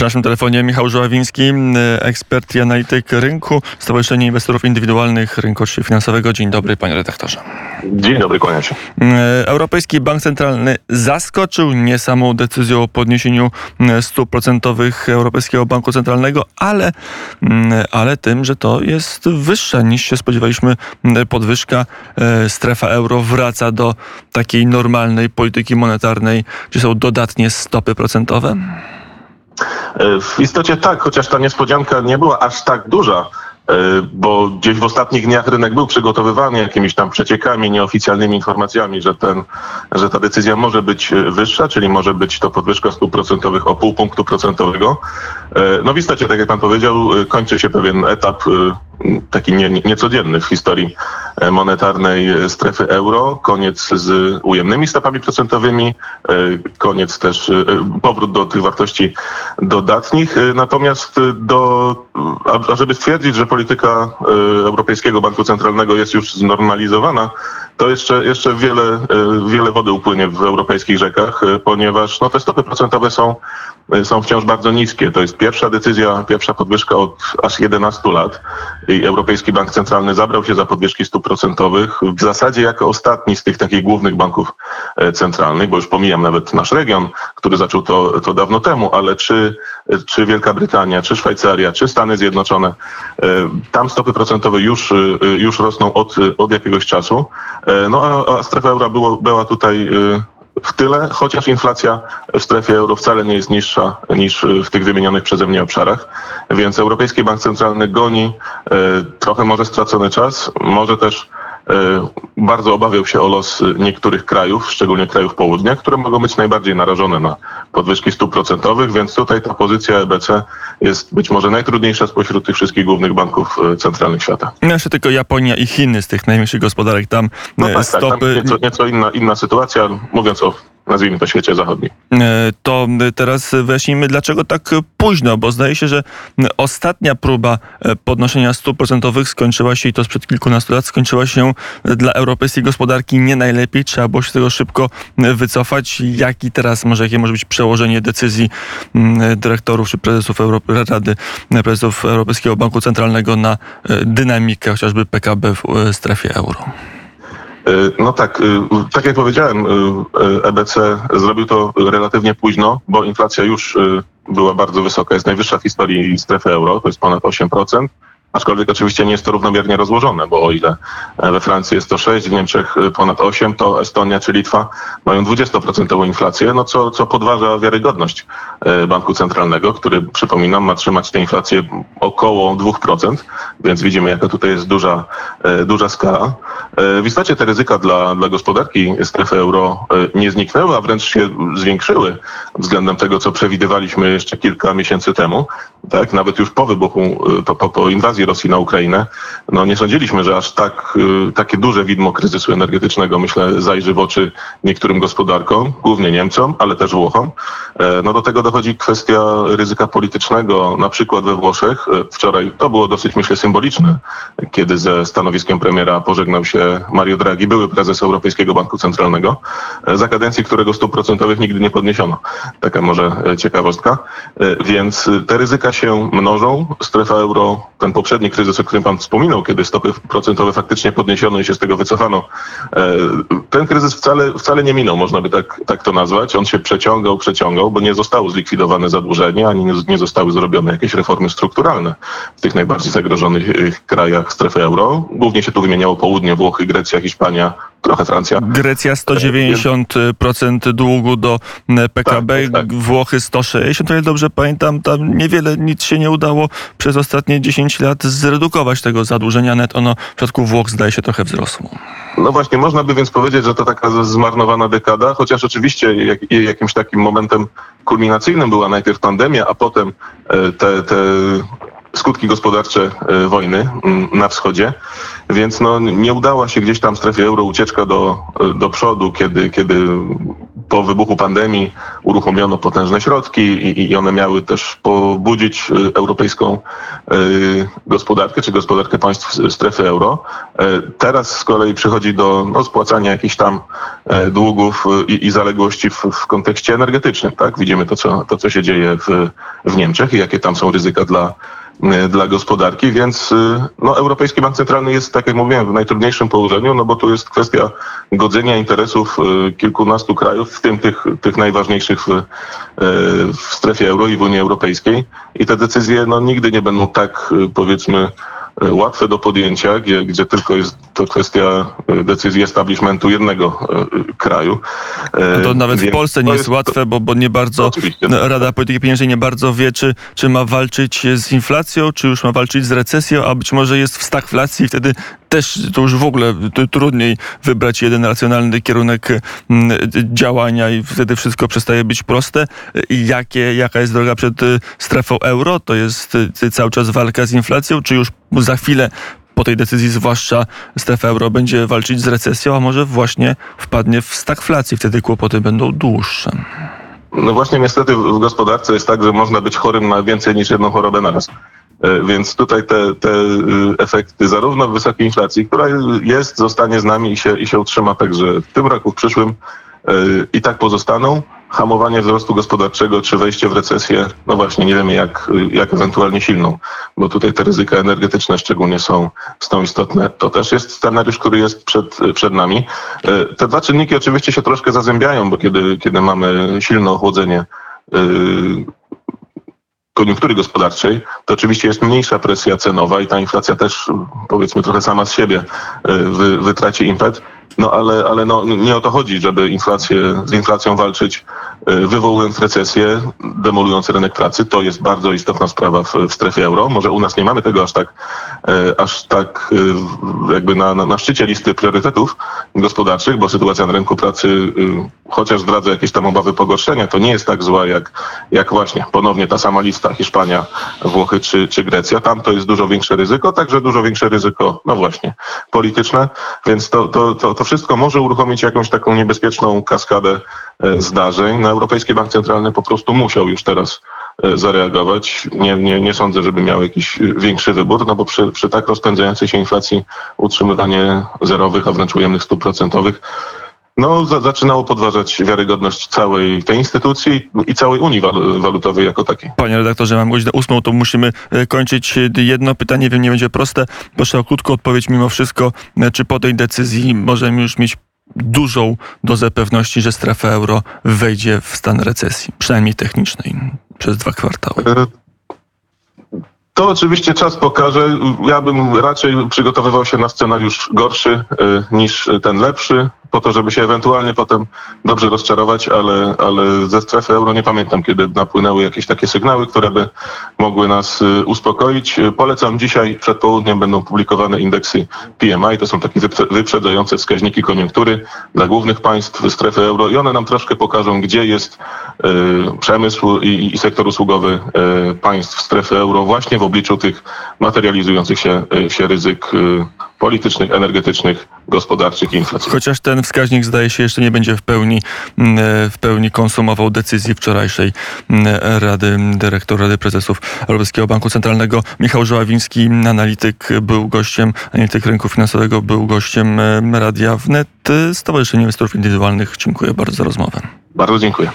W naszym telefonie Michał Żuławiński, ekspert i analityk rynku, Stowarzyszenie Inwestorów Indywidualnych Rynku Finansowego. Dzień dobry, panie redaktorze. Dzień dobry, kłaniam się. Europejski Bank Centralny zaskoczył nie samą decyzją o podniesieniu stóp procentowych Europejskiego Banku Centralnego, ale, ale tym, że to jest wyższa niż się spodziewaliśmy podwyżka. Strefa euro wraca do takiej normalnej polityki monetarnej, gdzie są dodatnie stopy procentowe. E, w istocie tak, chociaż ta niespodzianka nie była aż tak duża, e, bo gdzieś w ostatnich dniach rynek był przygotowywany jakimiś tam przeciekami, nieoficjalnymi informacjami, że, ten, że ta decyzja może być e, wyższa, czyli może być to podwyżka stóp procentowych o pół punktu procentowego. No w istocie, tak jak pan powiedział, kończy się pewien etap taki nie, niecodzienny w historii e, monetarnej strefy euro. Koniec z ujemnymi stopami procentowymi, e, koniec też, e, powrót do tych wartości dodatnich. Natomiast do, żeby stwierdzić, że polityka Europejskiego Banku Centralnego jest już znormalizowana, to jeszcze, jeszcze wiele, wiele wody upłynie w europejskich rzekach, ponieważ no, te stopy procentowe są, są wciąż bardzo niskie. To jest pierwsza decyzja, pierwsza podwyżka od aż 11 lat i Europejski Bank Centralny zabrał się za podwyżki stóp procentowych w zasadzie jako ostatni z tych takich głównych banków e, centralnych, bo już pomijam nawet nasz region, który zaczął to, to dawno temu, ale czy, czy Wielka Brytania, czy Szwajcaria, czy Stany Zjednoczone, e, tam stopy procentowe już, e, już rosną od, od jakiegoś czasu. No a, a strefa euro było, była tutaj w tyle, chociaż inflacja w strefie euro wcale nie jest niższa niż w tych wymienionych przeze mnie obszarach. Więc Europejski Bank Centralny goni e, trochę może stracony czas, może też e, bardzo obawiał się o los niektórych krajów, szczególnie krajów południa, które mogą być najbardziej narażone na podwyżki stóp procentowych, więc tutaj ta pozycja EBC jest być może najtrudniejsza spośród tych wszystkich głównych banków e, centralnych świata. No jeszcze tylko Japonia i Chiny z tych największych gospodarek tam no tak, stopy... Tak, tam nieco, nieco inna, inna sytuacja, mówiąc o nazwijmy to świecie zachodnim. E, to teraz wyjaśnijmy, dlaczego tak późno, bo zdaje się, że ostatnia próba e, podnoszenia stóp procentowych skończyła się, i to sprzed kilkunastu lat, skończyła się dla europejskiej gospodarki nie najlepiej. Trzeba było się tego szybko wycofać. Jaki teraz może, jakie może być przełożenie decyzji dyrektorów czy prezesów Europy, Rady, prezesów Europejskiego Banku Centralnego na e, dynamikę chociażby PKB w strefie euro? E, no tak, e, tak jak powiedziałem, EBC e zrobił to relatywnie późno, bo inflacja już była bardzo wysoka, jest najwyższa w historii strefy euro, to jest ponad 8%. Aczkolwiek oczywiście nie jest to równomiernie rozłożone, bo o ile we Francji jest to 6, w Niemczech ponad 8, to Estonia czy Litwa mają 20% inflację, no co, co podważa wiarygodność banku centralnego, który przypominam ma trzymać tę inflację około 2%, więc widzimy jaka tutaj jest duża, duża skala. W istocie te ryzyka dla, dla gospodarki strefy euro nie zniknęły, a wręcz się zwiększyły względem tego, co przewidywaliśmy jeszcze kilka miesięcy temu. Tak, nawet już po wybuchu, po, po, po inwazji inwazji Rosji na Ukrainę, no nie sądziliśmy, że aż tak, y, takie duże widmo kryzysu energetycznego, myślę, zajrzy w oczy niektórym gospodarkom, głównie Niemcom, ale też Włochom. E, no do tego dochodzi kwestia ryzyka politycznego, na przykład we Włoszech. E, wczoraj to było dosyć, myślę, symboliczne, kiedy ze stanowiskiem premiera pożegnał się Mario Draghi, były prezes Europejskiego Banku Centralnego, e, za kadencji którego stóp procentowych nigdy nie podniesiono. Taka może ciekawostka. Więc te ryzyka się mnożą. Strefa euro, ten poprzedni kryzys, o którym pan wspominał, kiedy stopy procentowe faktycznie podniesiono i się z tego wycofano, e, ten kryzys wcale, wcale nie minął, można by tak, tak to nazwać. On się przeciągał, przeciągał, bo nie zostało zlikwidowane zadłużenie, ani nie, nie zostały zrobione jakieś reformy strukturalne w tych najbardziej zagrożonych e, krajach strefy euro. Głównie się tu wymieniało południe, Włochy, Grecja, Hiszpania, trochę Francja. Grecja 190% długu do PKB, tak, tak. Włochy 160, o ile dobrze pamiętam, tam niewiele, nic się nie udało przez ostatnie 10 lat zredukować tego zadłużenia. Net ono w przypadku Włoch zdaje się trochę wzrosło. No właśnie, można by więc powiedzieć, że to taka zmarnowana dekada, chociaż oczywiście jak, jakimś takim momentem kulminacyjnym była najpierw pandemia, a potem e, te, te skutki gospodarcze e, wojny mm, na wschodzie, więc no, nie udała się gdzieś tam w strefie euro ucieczka do, do przodu, kiedy, kiedy po wybuchu pandemii uruchomiono potężne środki i, i one miały też pobudzić y, europejską y, gospodarkę, czy gospodarkę państw strefy euro. E, Teraz z kolei przychodzi do no, spłacania jakichś tam e, długów y, i, i zaległości w, w kontekście energetycznym. Tak? Widzimy to co, to, co się dzieje w, w Niemczech i jakie tam są ryzyka dla, dla gospodarki, więc y, no, Europejski Bank Centralny jest, tak jak mówiłem, w najtrudniejszym położeniu, no bo tu jest kwestia godzenia interesów y, kilkunastu krajów, w tym tych, tych najważniejszych w, y, w strefie euro i w Unii Europejskiej. I te decyzje no, nigdy nie będą tak, y, powiedzmy, y, łatwe do podjęcia, gdzie, gdzie tylko jest to kwestia y, decyzji establishmentu jednego y, kraju. No to nawet w więc Polsce to nie jest łatwe, bo, bo nie bardzo Oczywiście. Rada Polityki Pieniężnej nie bardzo wie, czy, czy ma walczyć z inflacją, czy już ma walczyć z recesją, a być może jest w stagflacji i wtedy też to już w ogóle trudniej wybrać jeden racjonalny kierunek mm, działania i wtedy wszystko przestaje być proste. Jakie, jaka jest droga przed y, strefą euro? To jest y, cały czas walka z inflacją, czy już za chwilę po tej decyzji, zwłaszcza strefa euro, będzie walczyć z recesją, a może właśnie wpadnie w stagflację. Wtedy kłopoty będą dłuższe. No właśnie niestety w gospodarce jest tak, że można być chorym na więcej niż jedną chorobę naraz. E, Więc tutaj te, te y, efekty zarówno wysokiej inflacji, która jest, zostanie z nami i się, i się utrzyma także w tym roku, w przyszłym e, i tak pozostaną. Hamowanie wzrostu gospodarczego czy wejście w recesję, no właśnie nie wiemy jak, jak ewentualnie silną, bo tutaj te ryzyka energetyczne szczególnie są, są istotne. To też jest scenariusz, który jest przed, przed nami. E, Te dwa czynniki oczywiście się troszkę zazębiają, bo kiedy, kiedy mamy silne ochłodzenie koniunktury gospodarczej, to oczywiście jest mniejsza presja cenowa i ta inflacja też powiedzmy trochę sama z siebie y, wy, wytraci impet. No ale, ale no, nie o to chodzi, żeby inflację, z inflacją walczyć, wywołując recesję, demolując rynek pracy. To jest bardzo istotna sprawa w, w strefie euro. Może u nas nie mamy tego aż tak, y, aż tak y, jakby na, na, na szczycie listy priorytetów gospodarczych, bo sytuacja na rynku pracy, chociaż zdradza jakieś tam obawy pogorszenia, to nie jest tak zła jak, jak właśnie ponownie ta sama lista Hiszpania, Włochy czy, czy Grecja. Tam to jest dużo większe ryzyko, także dużo większe ryzyko, no właśnie, polityczne, więc to, to, to, to wszystko może uruchomić jakąś taką niebezpieczną kaskadę e, zdarzeń. No, Europejski Bank Centralny po prostu musiał już teraz e, zareagować. Nie, nie, nie sądzę, żeby miał jakiś e, większy wybór, no bo przy, przy tak rozpędzającej się inflacji utrzymywanie zerowych, a wręcz ujemnych stóp procentowych no, za, zaczynało podważać wiarygodność całej tej instytucji i całej Unii wal- Walutowej jako takiej. Panie redaktorze, mam godzinę ósmą, to musimy e, kończyć E, jedno pytanie. Wiem, nie będzie proste. Proszę o krótką odpowiedź mimo wszystko. E, Czy po tej decyzji możemy już mieć dużą dozę pewności, że strefa euro wejdzie w stan recesji, przynajmniej technicznej, przez dwa kwartały? E, To oczywiście czas pokaże. Ja bym raczej przygotowywał się na scenariusz gorszy e, niż ten lepszy, po to, żeby się ewentualnie potem dobrze rozczarować, ale, ale ze strefy euro nie pamiętam, kiedy napłynęły jakieś takie sygnały, które by mogły nas e, uspokoić. Polecam dzisiaj, przed południem będą publikowane indeksy PMI, to są takie wyprze- wyprzedzające wskaźniki koniunktury dla głównych państw strefy euro i one nam troszkę pokażą, gdzie jest e, przemysł i, i sektor usługowy e, państw strefy euro właśnie w obliczu tych materializujących się, e, się ryzyk e, politycznych, energetycznych, gospodarczych i inflacyjnych. Chociaż ten wskaźnik zdaje się jeszcze nie będzie w pełni, mm, e, w pełni konsumował decyzji wczorajszej mm, Rady, dyrektor Rady Prezesów Europejskiego Banku Centralnego. Michał Żoławiński, analityk, był gościem, analityk rynku finansowego, był gościem e, Radia Wnet. Stowarzyszenie Inwestorów Indywidualnych. Dziękuję bardzo za rozmowę. Bardzo dziękuję.